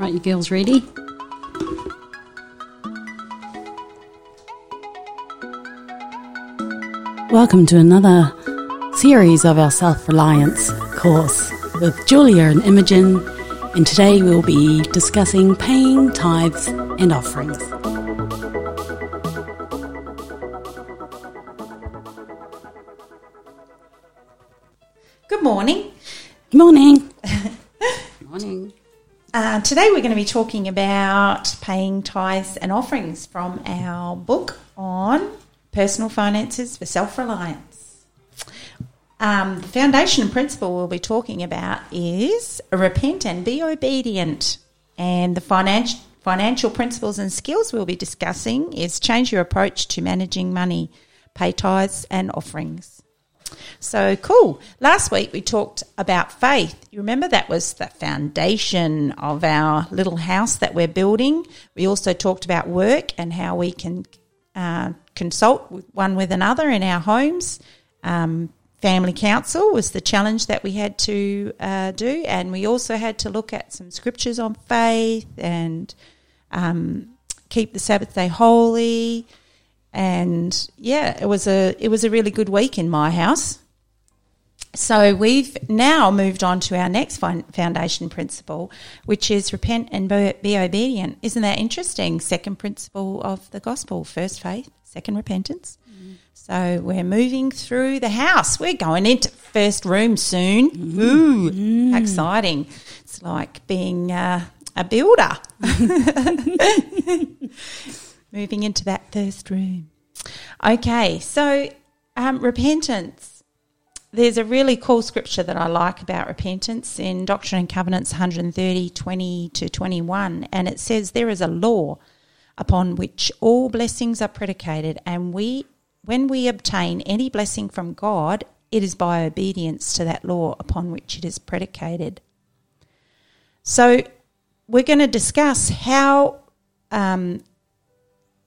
Right, you girls ready? Welcome to another series of our self reliance course with Julia and Imogen, and today we'll be discussing paying tithes and offerings. Today we're going to be talking about paying tithes and offerings from our book on personal finances for self reliance. Um, the foundation principle we'll be talking about is repent and be obedient. And the financial financial principles and skills we'll be discussing is change your approach to managing money, pay tithes and offerings. So cool. Last week we talked about faith. You remember that was the foundation of our little house that we're building. We also talked about work and how we can uh, consult with one with another in our homes. Um, family council was the challenge that we had to uh, do, and we also had to look at some scriptures on faith and um, keep the Sabbath day holy and yeah, it was a it was a really good week in my house. So we've now moved on to our next foundation principle, which is repent and be obedient. Isn't that interesting? Second principle of the gospel: first faith, second repentance. Mm. So we're moving through the house. We're going into first room soon. Mm. Ooh, mm. exciting! It's like being uh, a builder. moving into that first room. Okay, so um, repentance. There's a really cool scripture that I like about repentance in Doctrine and Covenants 130, 20 to 21. And it says, There is a law upon which all blessings are predicated, and we, when we obtain any blessing from God, it is by obedience to that law upon which it is predicated. So, we're going to discuss how um,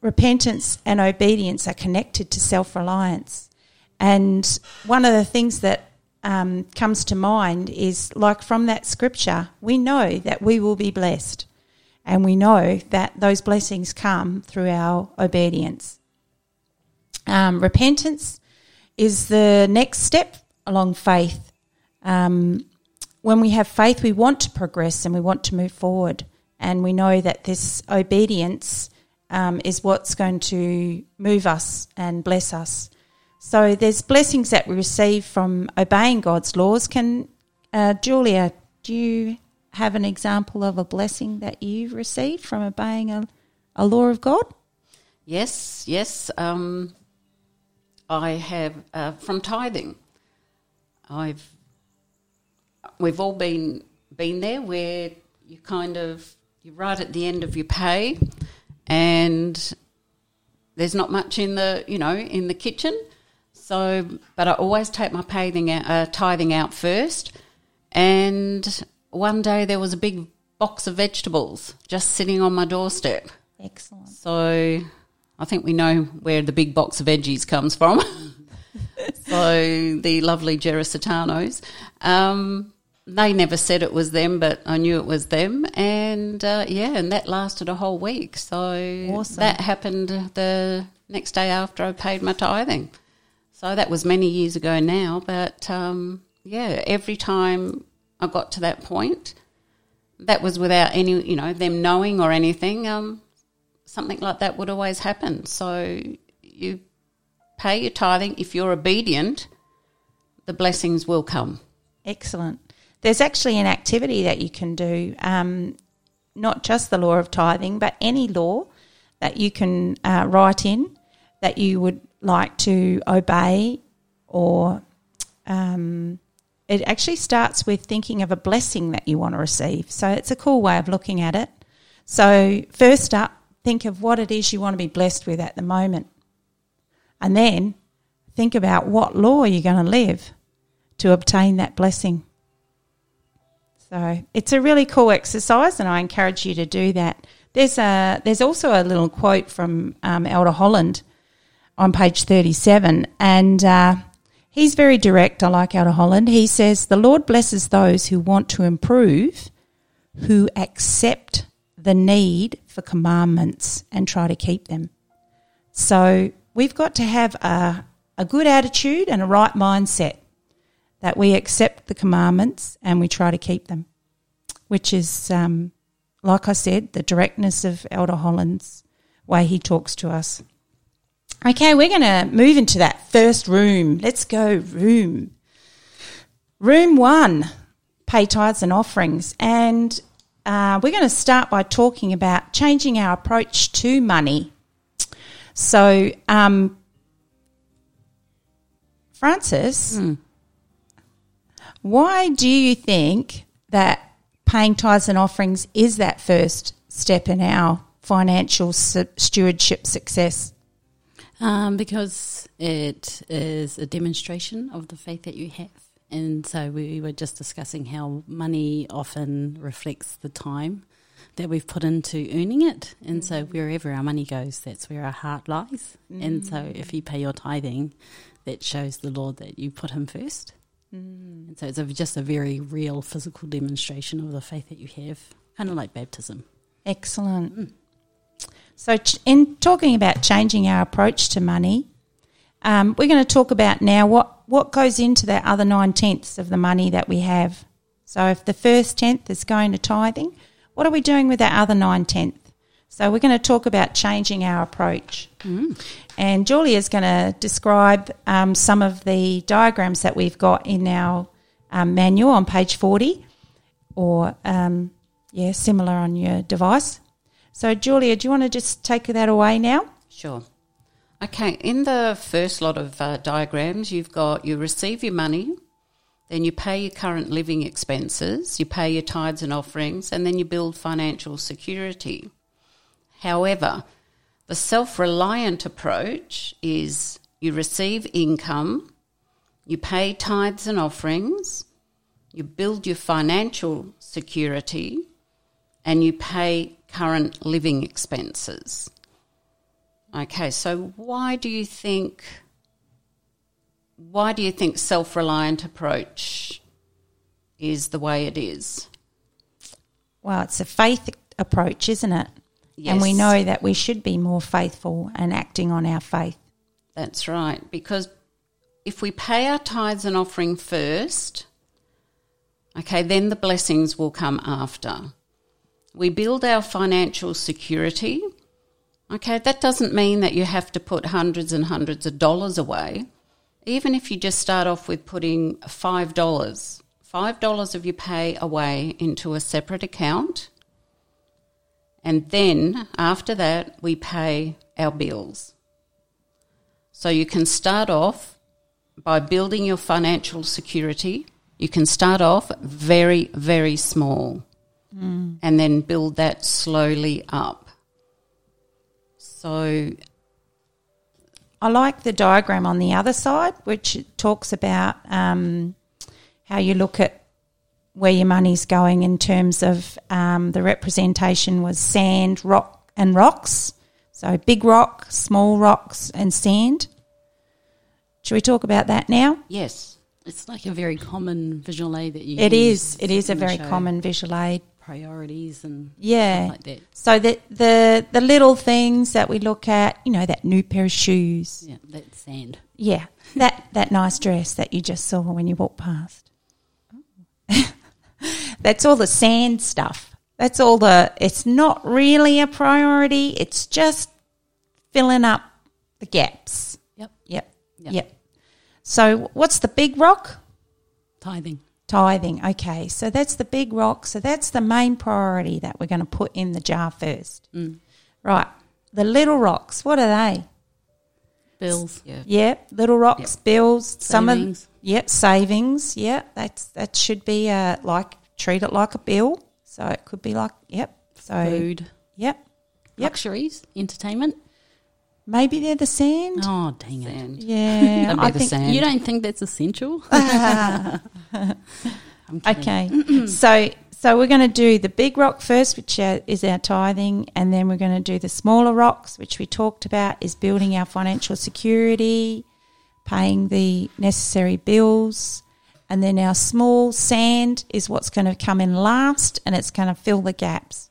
repentance and obedience are connected to self reliance. And one of the things that um, comes to mind is like from that scripture, we know that we will be blessed. And we know that those blessings come through our obedience. Um, repentance is the next step along faith. Um, when we have faith, we want to progress and we want to move forward. And we know that this obedience um, is what's going to move us and bless us. So there's blessings that we receive from obeying God's laws. Can uh, Julia, do you have an example of a blessing that you've received from obeying a, a law of God? Yes, yes. Um, I have uh, from tithing. I've we've all been been there where you kind of you're right at the end of your pay and there's not much in the you know in the kitchen. So, but I always take my out, uh, tithing out first. And one day there was a big box of vegetables just sitting on my doorstep. Excellent. So I think we know where the big box of veggies comes from. so the lovely Gerasitanos. Um, they never said it was them, but I knew it was them. And uh, yeah, and that lasted a whole week. So awesome. that happened the next day after I paid my tithing. So that was many years ago now. But um, yeah, every time I got to that point, that was without any, you know, them knowing or anything. Um, something like that would always happen. So you pay your tithing. If you're obedient, the blessings will come. Excellent there's actually an activity that you can do, um, not just the law of tithing, but any law that you can uh, write in that you would like to obey or um, it actually starts with thinking of a blessing that you want to receive. So it's a cool way of looking at it. So, first up, think of what it is you want to be blessed with at the moment. And then think about what law you're going to live to obtain that blessing. So it's a really cool exercise, and I encourage you to do that. There's a there's also a little quote from um, Elder Holland on page thirty seven, and uh, he's very direct. I like Elder Holland. He says, "The Lord blesses those who want to improve, who accept the need for commandments and try to keep them. So we've got to have a, a good attitude and a right mindset that we accept the commandments and we try to keep them, which is, um, like I said, the directness of Elder Holland's way he talks to us. Okay, we're going to move into that first room. Let's go, room. Room one pay tithes and offerings. And uh, we're going to start by talking about changing our approach to money. So, um, Francis, Hmm. why do you think that paying tithes and offerings is that first step in our financial stewardship success? Um, because it is a demonstration of the faith that you have. And so we were just discussing how money often reflects the time that we've put into earning it. And so mm. wherever our money goes, that's where our heart lies. And so mm. if you pay your tithing, that shows the Lord that you put Him first. Mm. And so it's a, just a very real physical demonstration of the faith that you have, kind of like baptism. Excellent. So, ch- in talking about changing our approach to money, um, we're going to talk about now what, what goes into that other nine tenths of the money that we have. So, if the first tenth is going to tithing, what are we doing with that other nine tenth? So, we're going to talk about changing our approach. And Julia's going to describe um, some of the diagrams that we've got in our um, manual on page 40 or, um, yeah, similar on your device. So, Julia, do you want to just take that away now? Sure. Okay, in the first lot of uh, diagrams, you've got you receive your money, then you pay your current living expenses, you pay your tithes and offerings, and then you build financial security. However, the self reliant approach is you receive income, you pay tithes and offerings, you build your financial security, and you pay current living expenses. Okay, so why do you think why do you think self-reliant approach is the way it is? Well, it's a faith approach, isn't it? And we know that we should be more faithful and acting on our faith. That's right. Because if we pay our tithes and offering first, okay, then the blessings will come after. We build our financial security. Okay, that doesn't mean that you have to put hundreds and hundreds of dollars away. Even if you just start off with putting $5, $5 of your pay away into a separate account. And then after that, we pay our bills. So you can start off by building your financial security. You can start off very, very small and then build that slowly up. So, I like the diagram on the other side, which talks about um, how you look at where your money's going in terms of um, the representation was sand, rock, and rocks. So big rock, small rocks, and sand. Should we talk about that now? yes, It's like a very common visual aid that you It use is. It is a very show common visual aid. Priorities and Yeah. like that. So the the the little things that we look at, you know, that new pair of shoes. Yeah, that sand. Yeah, that that nice dress that you just saw when you walked past. That's all the sand stuff. That's all the. It's not really a priority. It's just filling up the gaps. Yep. Yep. Yep. Yep. So what's the big rock? Tithing. Tithing. Okay, so that's the big rock. So that's the main priority that we're going to put in the jar first. Mm. Right. The little rocks. What are they? Bills. yeah. Yep, little rocks, bills, some of Savings. yep, savings. Yeah, that's that should be uh like treat it like a bill. So it could be like yep. So Food. yep, Yep. Luxuries. Entertainment. Maybe they're the sand. Oh, dang it. Yeah, That'd be I the think sand. You don't think that's essential? I'm okay. so so we're going to do the big rock first, which uh, is our tithing, and then we're going to do the smaller rocks, which we talked about, is building our financial security, paying the necessary bills, and then our small sand is what's going to come in last, and it's going to fill the gaps.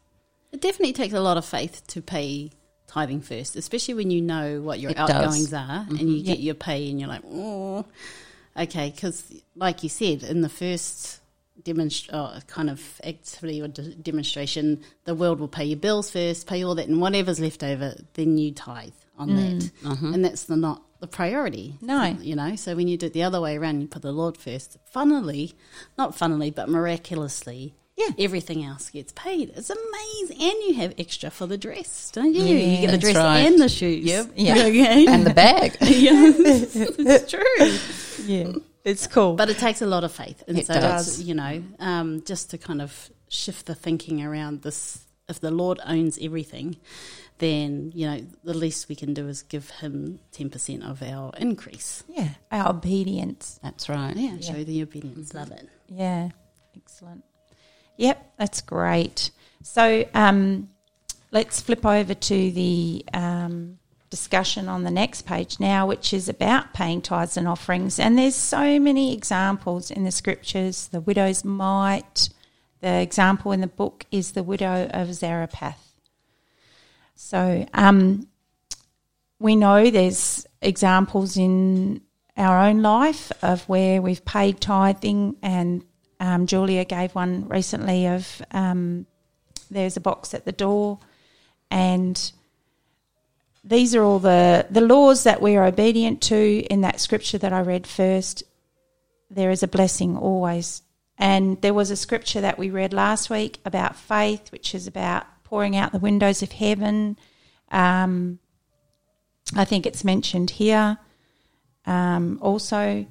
It definitely takes a lot of faith to pay tithing first, especially when you know what your It does. outgoings are and mm-hmm. you get your pay and you're like, oh, okay. Because, like you said, in the first demonst- oh, kind of activity or de- demonstration, the world will pay your bills first, pay all that, and whatever's left over, then you tithe on mm. that. Uh-huh. And that's the, not the priority. No. You know, so when you do it the other way around, you put the Lord first. Funnily, not funnily, but miraculously, Yeah. everything else gets paid. It's amazing, and you have extra for the dress, don't you? Yeah, you get the dress right. and the shoes. Yep. Yeah. Okay. and the bag. yeah, it's true. Yeah, it's cool. But it takes a lot of faith, and It so does. it's, you know, um, just to kind of shift the thinking around this. If the Lord owns everything, then you know the least we can do is give Him ten percent of our increase. yeah, our obedience. That's right. Yeah, show the obedience. Love it. Yeah, excellent. Yep, that's great. So um, let's flip over to the um, discussion on the next page now, which is about paying tithes and offerings. And there's so many examples in the scriptures. The widow's mite. The example in the book is the widow of Zarephath. So um, we know there's examples in our own life of where we've paid tithing, and um, Julia gave one recently of um, there's a box at the door, and these are all the the laws that we are obedient to in that scripture that I read first. There is a blessing always, and there was a scripture that we read last week about faith, which is about pouring out the windows of heaven. Um, I think it's mentioned here. Um, also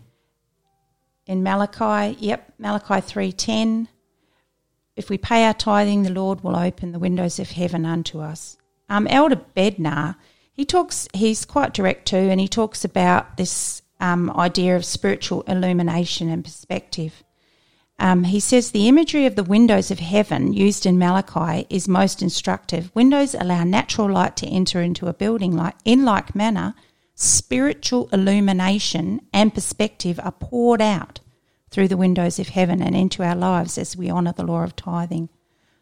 in Malachi, yep, Malachi three ten. If we pay our tithing, the Lord will open the windows of heaven unto us. Um, Elder Bednar, he talks. He's quite direct too, and he talks about this um, idea of spiritual illumination and perspective. Um, he says the imagery of the windows of heaven used in Malachi is most instructive. Windows allow natural light to enter into a building. Like in like manner, spiritual illumination and perspective are poured out through the windows of heaven and into our lives as we honour the law of tithing.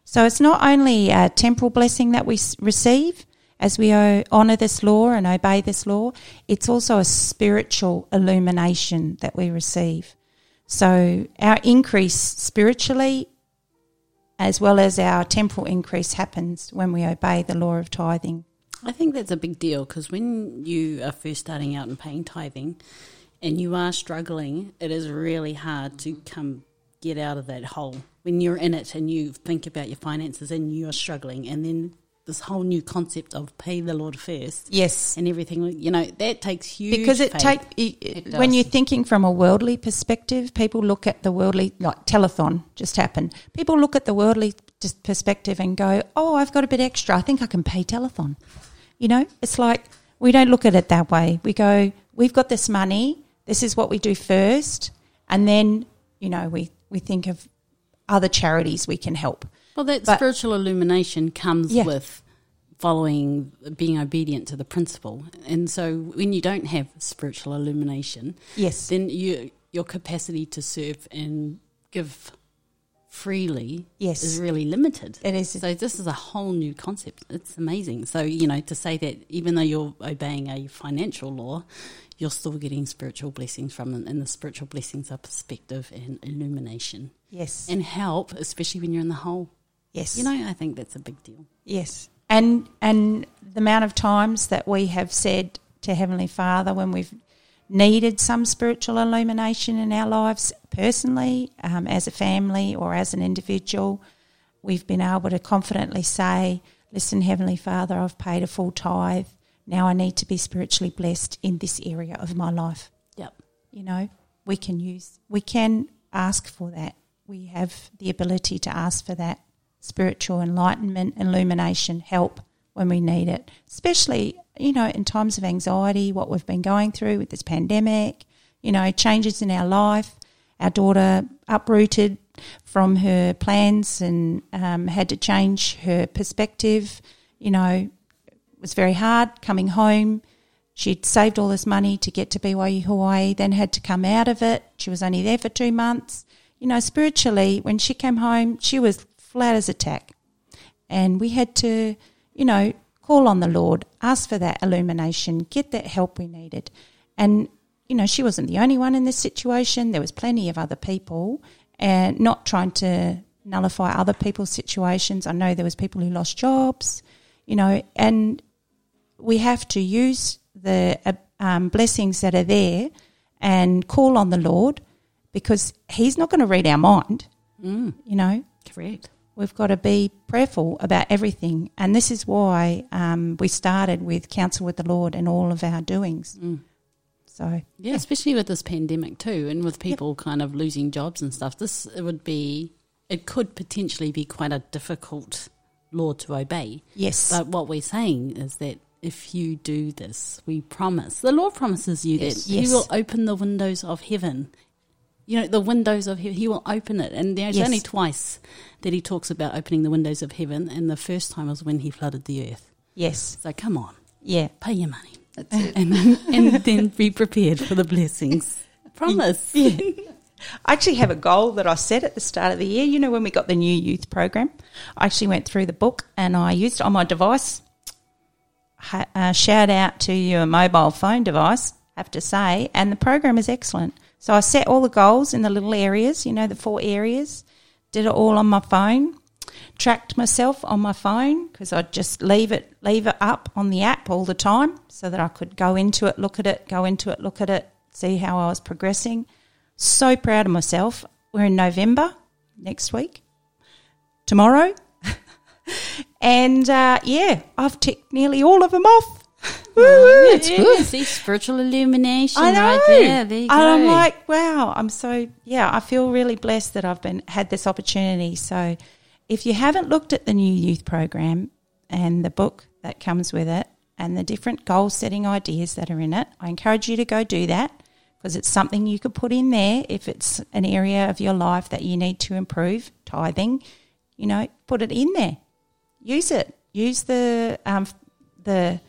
So it's not only a temporal blessing that we receive as we honour this law and obey this law, it's also a spiritual illumination that we receive. So our increase spiritually, as well as our temporal increase, happens when we obey the law of tithing. I think that's a big deal because when you are first starting out in paying tithing and you are struggling, it is really hard to mm-hmm. come get out of that hole. When you're in it and you think about your finances and you're struggling, and then this whole new concept of pay the Lord first Yes. and everything, you know, that takes huge Because it faith. take It when you're thinking from a worldly perspective, people look at the worldly like telethon just happened. People look at the worldly perspective and go, "Oh, I've got a bit extra. I think I can pay telethon." You know, it's like we don't look at it that way. We go, "We've got this money. This is what we do first, and then you know we we think of other charities we can help." Well, that But- spiritual illumination comes Yeah. with following, being obedient to the principle. And so when you don't have spiritual illumination, Yes. then you, your capacity to serve and give freely Yes. is really limited. It is. So this is a whole new concept. It's amazing. So, you know, to say that even though you're obeying a financial law, you're still getting spiritual blessings from them. and the spiritual blessings are perspective and illumination Yes. and help, especially when you're in the hole. yes. You know, I think that's a big deal. Yes. And and the amount of times that we have said to Heavenly Father when we've needed some spiritual illumination in our lives personally, um, as a family or as an individual, we've been able to confidently say, Listen, Heavenly Father, I've paid a full tithe. Now I need to be spiritually blessed in this area of my life. Yep. You know, we can use, we can ask for that. We have the ability to ask for that spiritual enlightenment, illumination, help when we need it, especially, you know, in times of anxiety, what we've been going through with this pandemic, you know, changes in our life. Our daughter uprooted from her plans and um, had to change her perspective. You know, it was very hard coming home. She'd saved all this money to get to BYU Hawaii, then had to come out of it. She was only there for two months. You know, spiritually, when she came home, she was flat as a tack. And we had to, you know, call on the Lord, ask for that illumination, get that help we needed. And, you know, she wasn't the only one in this situation. There was plenty of other people and not trying to nullify other people's situations. I know there was people who lost jobs, you know, and we have to use the uh, um, blessings that are there and call on the Lord because He's not going to read our mind. Mm, You know, correct. We've got to be prayerful about everything, and this is why um, we started with counsel with the Lord and all of our doings. Mm. So Yeah, especially with this pandemic too, and with people kind of losing jobs and stuff. This it would be, it could potentially be quite a difficult law to obey. yes, But what we're saying is that if you do this, we promise. The Lord promises you Yes. that Yes. He will open the windows of heaven. You know, the windows of heaven, He will open it. And there's Yes. only twice that He talks about opening the windows of heaven. And the first time was when He flooded the earth. yes, So come on, yeah. pay your money. That's it. And then, and then be prepared for the blessings. Promise. Yeah. I actually have a goal that I set at the start of the year. You know, when we got the new youth program, I actually went through the book and I used it on my device. Uh, shout out to your mobile phone device, have to say, and the program is excellent. So I set all the goals in the little areas, you know, the four areas, did it all on my phone, tracked myself on my phone because I'd just leave it leave it up on the app all the time so that I could go into it, look at it, go into it, look at it, see how I was progressing. So proud of myself. We're in November next week, tomorrow, and uh, yeah, I've ticked nearly all of them off. Woo, That's good. See, spiritual illumination I know. right there. There and. I'm like, wow, I'm so yeah, I feel really blessed that I've been had this opportunity. So if you haven't looked at the new youth program and the book that comes with it and the different goal setting ideas that are in it, I encourage you to go do that because it's something you could put in there if it's an area of your life that you need to improve, tithing, you know, put it in there. Use it. Use the um, the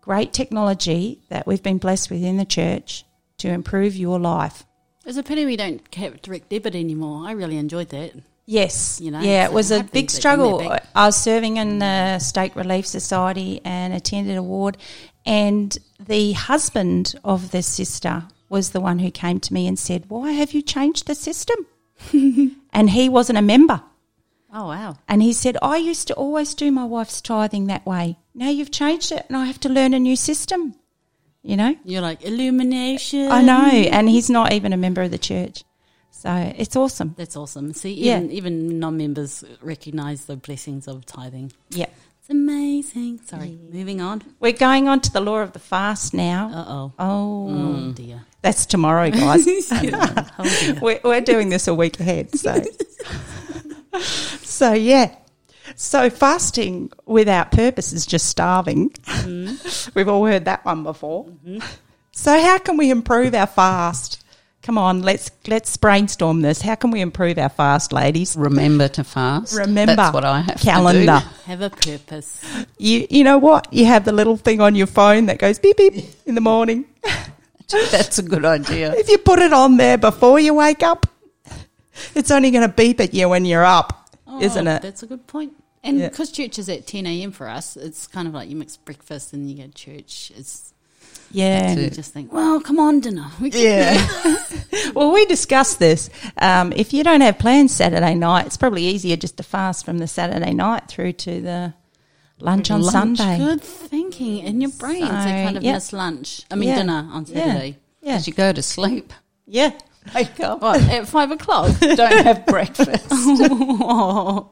great technology that we've been blessed with in the church to improve your life. It's a pity we don't have direct debit anymore. I really enjoyed that. Yes, You know, yeah, it was a big struggle. I was serving in the Stake Relief Society and attended a ward, and the husband of the sister was the one who came to me and said, "Why have you changed the system?" and he wasn't a member. Oh wow! And he said, I used to always do my wife's tithing that way. Now you've changed it and I have to learn a new system. You know? You're like illumination. I know. And he's not even a member of the church. So it's awesome. That's awesome. See, Yeah. even even non-members recognise the blessings of tithing. Yeah. It's amazing. Sorry, moving on. We're going on to the law of the fast now. Uh oh. Oh, Oh dear. that's tomorrow, guys. oh dear. we're, we're doing this a week ahead. So, so yeah. So fasting without purpose is just starving. Mm-hmm. We've all heard that one before. Mm-hmm. So how can we improve our fast? Come on, let's let's brainstorm this. How can we improve our fast, ladies? Remember to fast. Remember That's what I have calendar. Have a purpose. You you know what? You have the little thing on your phone that goes beep beep in the morning. That's a good idea. If you put it on there before you wake up, it's only going to beep at you when you're up, isn't Oh, it? That's a good point. And Yeah. because church is at 10 a.m. for us, it's kind of like you mix breakfast and you go to church. It's Yeah. That's you just think, well, come on, dinner. We Yeah. well, we discussed this. Um, if you don't have plans Saturday night, it's probably easier just to fast from the Saturday night through to the lunch on Lunch, Sunday. Good thinking in your brain. So, So, kind of yep. miss lunch. I mean, Yeah. dinner on Yeah. Saturday. Yeah. As you go to sleep, Yeah. Wake up. What, at five o'clock? Don't have breakfast. oh,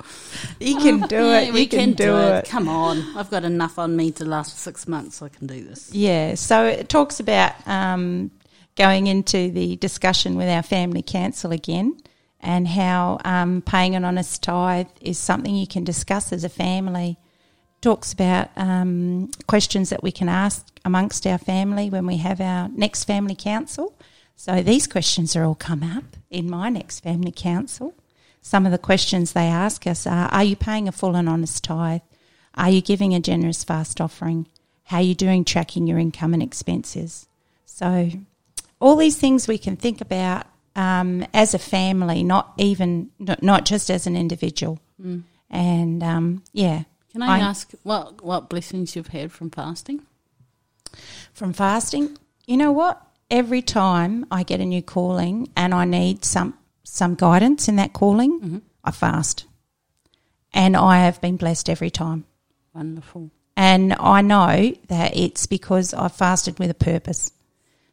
You can do yeah, it. we You can, do it. Come on. I've got enough on me to last six months, so I can do this. Yeah, so it talks about um, going into the discussion with our family council again and how um, paying an honest tithe is something you can discuss as a family. Talks about um, questions that we can ask amongst our family when we have our next family council. So these questions are all come up in my next family council. Some of the questions they ask us are Are you paying a full and honest tithe? Are you giving a generous fast offering? How are you doing tracking your income and expenses? So, all these things we can think about um, as a family, not even not, not just as an individual. And um, yeah, Can I, I- ask what what blessings you've had from fasting? from fasting, you know what? Every time I get a new calling and I need some some guidance in that calling, mm-hmm. I fast, and I have been blessed every time. Wonderful. And I know that it's because I fasted with a purpose.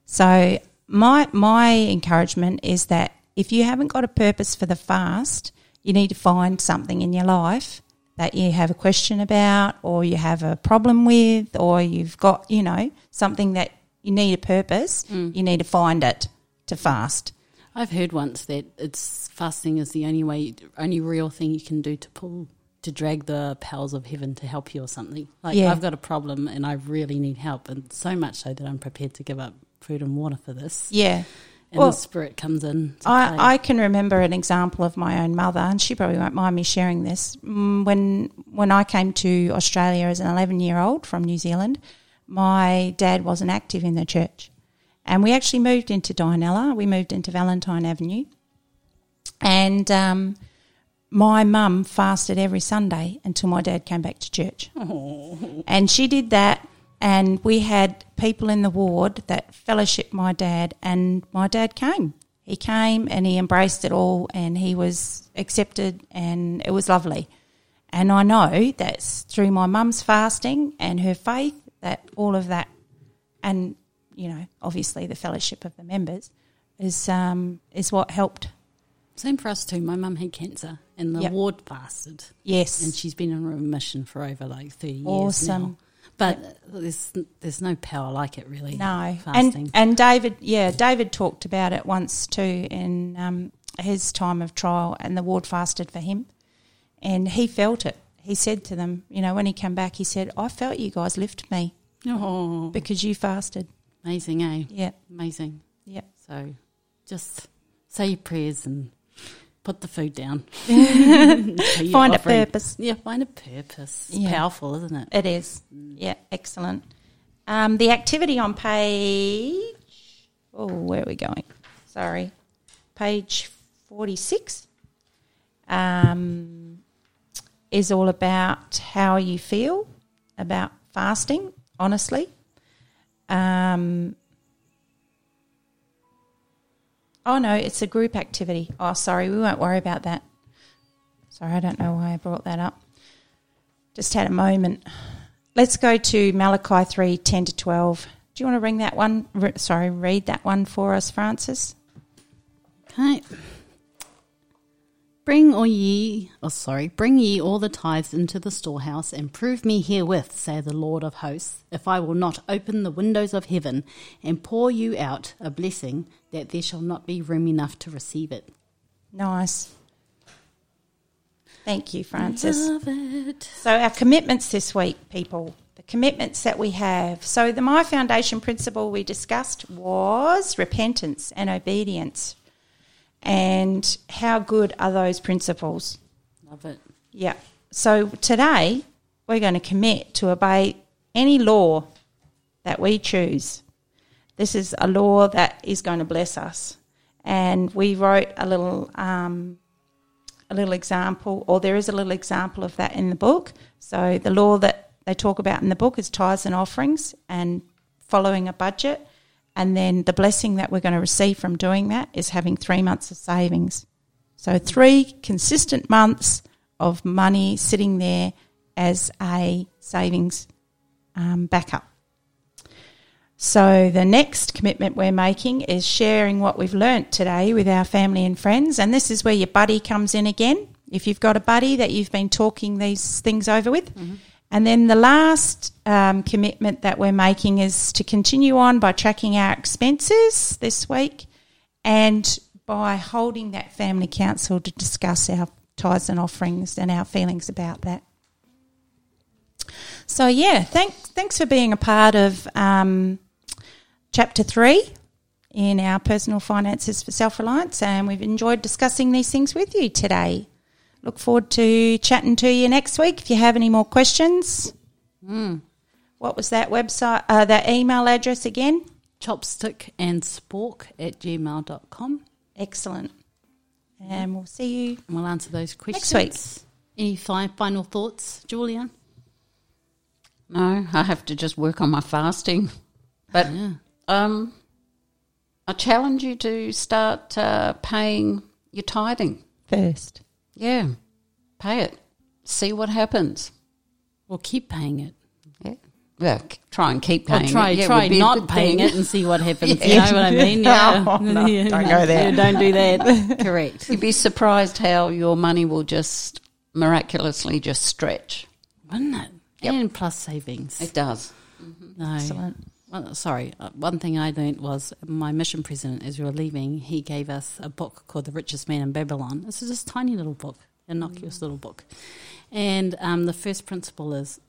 So my my encouragement is that if you haven't got a purpose for the fast, you need to find something in your life that you have a question about or you have a problem with or you've got, you know, something that you need a purpose, you need to find it to fast. I've heard once that it's fasting is the only way, only real thing you can do to pull, to drag the powers of heaven to help you or something. Like Yeah. I've got a problem and I really need help, and so much so that I'm prepared to give up food and water for this. Yeah. And Well, the spirit comes in. I, I can remember an example of my own mother, and she probably won't mind me sharing this. Mm, When when I came to Australia as an eleven year old from New Zealand, my dad wasn't active in the church, and we actually moved into Dianella. We moved into Valentine Avenue, and um, my mum fasted every Sunday until my dad came back to church, and she did that. And we had people in the ward that fellowshiped my dad, and my dad came. He came and he embraced it all, and he was accepted, and it was lovely. And I know that's through my mum's fasting and her faith that all of that, and you know, obviously the fellowship of the members, is um, is what helped. Same for us too. My mum had cancer, and the Yep. ward fasted, Yes, and she's been in remission for over like thirty years Awesome. now. But there's there's no power like it really. No, fasting. and and David, yeah, David talked about it once too in um, his time of trial, and the ward fasted for him, and he felt it. He said to them, you know, when he came back, he said, "I felt you guys lift me oh, because you fasted." amazing, eh? Yeah, Amazing. yeah, So just say your prayers and put the food down. Find a purpose. Yeah, find a purpose. It's Yeah. powerful, isn't it? It is. Yeah, excellent. Um, the activity on page. Oh, where are we going? Sorry, page forty-six. Um, is all about how you feel about fasting. Honestly, um, oh no, it's a group activity. Oh, sorry, we won't worry about that. Sorry, I don't know why I brought that up. Just had a moment. Let's go to Malachi 3 10 to 12. Do you want to ring that one? Re- sorry, read that one for us, Francis? Okay. Bring all ye, oh sorry, bring ye all the tithes into the storehouse, and prove me herewith, say the Lord of hosts, if I will not open the windows of heaven and pour you out a blessing, that there shall not be room enough to receive it. Nice. Thank you, Francis. Love it. So, our commitments this week, people, the commitments that we have. So, the My Foundation principle we discussed was repentance and obedience. And how good are those principles? Love it. Yeah. So, today we're going to commit to obey any law that we choose. This is a law that is going to bless us. And we wrote a little um, a little example, or there is a little example of that in the book. So the law that they talk about in the book is tithes and offerings and following a budget. And then the blessing that we're going to receive from doing that is having three months of savings. So three consistent months of money sitting there as a savings um, backup. So the next commitment we're making is sharing what we've learnt today with our family and friends, and this is where your buddy comes in again. If you've got a buddy that you've been talking these things over with, and then the last um, commitment that we're making is to continue on by tracking our expenses this week, and by holding that family council to discuss our tithes and offerings and our feelings about that. So yeah, thanks thanks for being a part of um, chapter three in our personal finances for self reliance, and we've enjoyed discussing these things with you today. Look forward to chatting to you next week. If you have any more questions, what was that website? Uh, that email address again? Chopstick and spork at gmail.com. Excellent. And we'll see you And we'll answer those questions. Next week. Any fi- final thoughts, Julian? No, I have to just work on my fasting. But Yeah. um, I challenge you to start uh, paying your tithing. First. Yeah, pay it. See what happens. Or keep paying it. Yeah. Well, k- try and keep Or paying try, it. Yeah, try not paying thing. it and see what happens. yeah. You know what I mean? Yeah. Oh, no, Yeah. don't go there. Yeah, don't do that. Correct. You'd be surprised how your money will just miraculously just stretch. Wouldn't it? Yep. And plus savings. It does. No. Excellent. Well, sorry, uh, one thing I learned was my mission president, as we were leaving, he gave us a book called The Richest Man in Babylon. This is just a tiny little book, innocuous little book. And um, the first principle is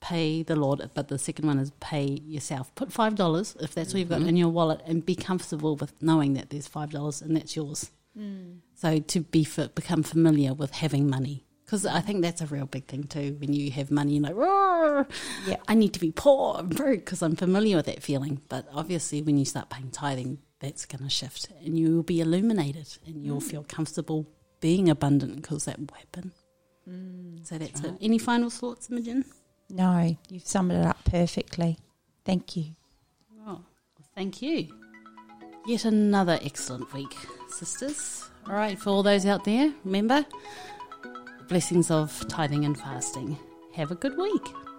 pay the Lord, but the second one is pay yourself. Put $5 if that's what you've got in your wallet and be comfortable with knowing that there's $5 and that's yours. So to be become familiar with having money. Because I think that's a real big thing too. When you have money, you're like, "Roar, Yeah. I need to be poor and broke because I'm familiar with that feeling. But obviously, when you start paying tithing, that's going to shift and you will be illuminated and you'll mm. feel comfortable being abundant because that will happen. Mm. So that's it. Any final thoughts, Imogen? No, you've summed it up perfectly. Thank you. Oh, well, thank you. Yet another excellent week, sisters. All right, for all those out there, remember blessings of tithing and fasting. Have a good week.